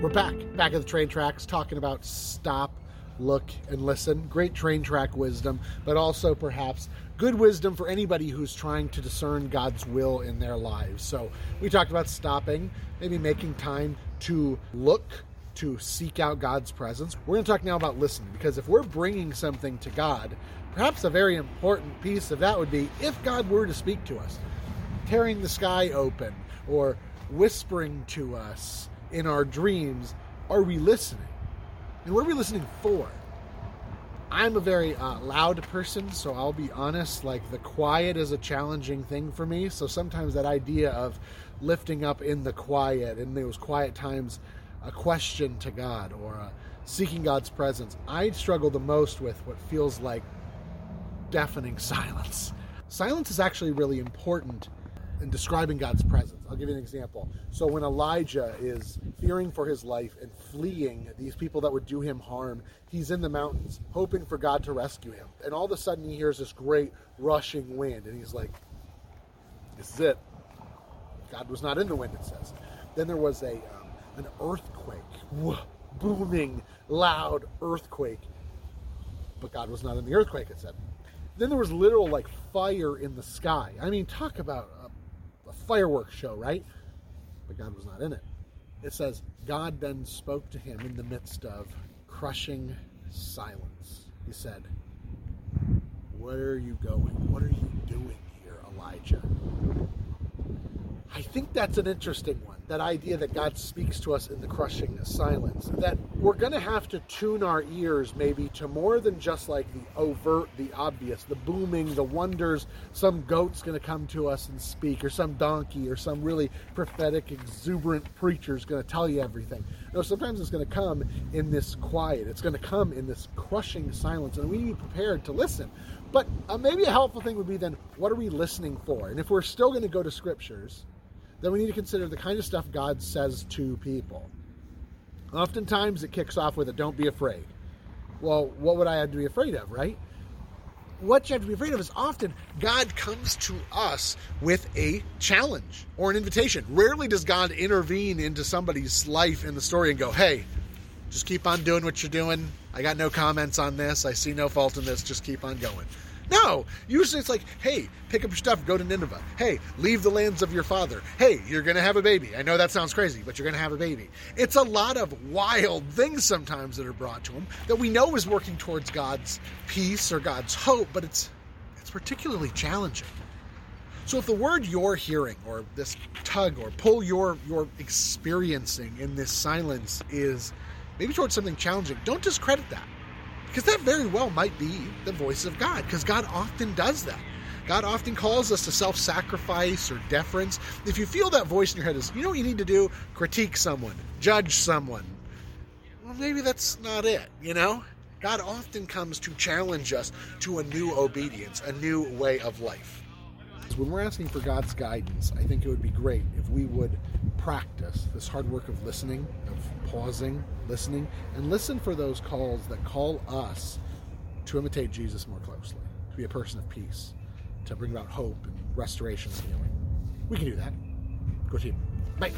We're back, back at the train tracks, talking about stop, look, and listen. Great train track wisdom, but also perhaps good wisdom for anybody who's trying to discern God's will in their lives. So we talked about stopping, maybe making time to look, to seek out God's presence. We're going to talk now about listening, because if we're bringing something to God, perhaps a very important piece of that would be if God were to speak to us, tearing the sky open or whispering to us in our dreams, are we listening? And what are we listening for? I'm a very uh, loud person, so I'll be honest, like the quiet is a challenging thing for me. So sometimes that idea of lifting up in the quiet, in those quiet times, a question to God or uh, seeking God's presence, I struggle the most with what feels like deafening silence. Silence is actually really important in describing God's presence. I'll give you an example. So when Elijah is fearing for his life and fleeing these people that would do him harm, he's in the mountains hoping for God to rescue him. And all of a sudden he hears this great rushing wind and he's like, This is it. God was not in the wind, it says. Then there was a um, an earthquake, booming, loud earthquake. But God was not in the earthquake, it said. Then there was literal like fire in the sky. I mean, talk about a fireworks show, right? But God was not in it. It says, God then spoke to him in the midst of crushing silence. He said, Where are you going? What are you doing here, Elijah? I think that's an interesting one. That idea that God speaks to us in the crushing silence. That we're going to have to tune our ears maybe to more than just like the overt, the obvious, the booming, the wonders. Some goat's going to come to us and speak, or some donkey, or some really prophetic, exuberant preacher is going to tell you everything. No, sometimes it's going to come in this quiet. It's going to come in this crushing silence, and we need to be prepared to listen. But uh, maybe a helpful thing would be then, what are we listening for? And if we're still going to go to scriptures, then we need to consider the kind of stuff God says to people. Oftentimes it kicks off with a don't be afraid. Well, what would I have to be afraid of, right? What you have to be afraid of is often God comes to us with a challenge or an invitation. Rarely does God intervene into somebody's life in the story and go, hey, just keep on doing what you're doing. I got no comments on this. I see no fault in this. Just keep on going. No, usually it's like, hey, pick up your stuff, go to Nineveh. Hey, leave the lands of your father. Hey, you're going to have a baby. I know that sounds crazy, but you're going to have a baby. It's a lot of wild things sometimes that are brought to him that we know is working towards God's peace or God's hope, but it's it's particularly challenging. So if the word you're hearing or this tug or pull you're you're experiencing in this silence is maybe towards something challenging, don't discredit that. Because that very well might be the voice of God, because God often does that. God often calls us to self sacrifice or deference. If you feel that voice in your head is, you know what you need to do? Critique someone, judge someone. Well, maybe that's not it, you know? God often comes to challenge us to a new obedience, a new way of life. When we're asking for God's guidance, I think it would be great if we would practice this hard work of listening, of pausing, listening, and listen for those calls that call us to imitate Jesus more closely, to be a person of peace, to bring about hope and restoration and healing. We can do that. Go team. Bye.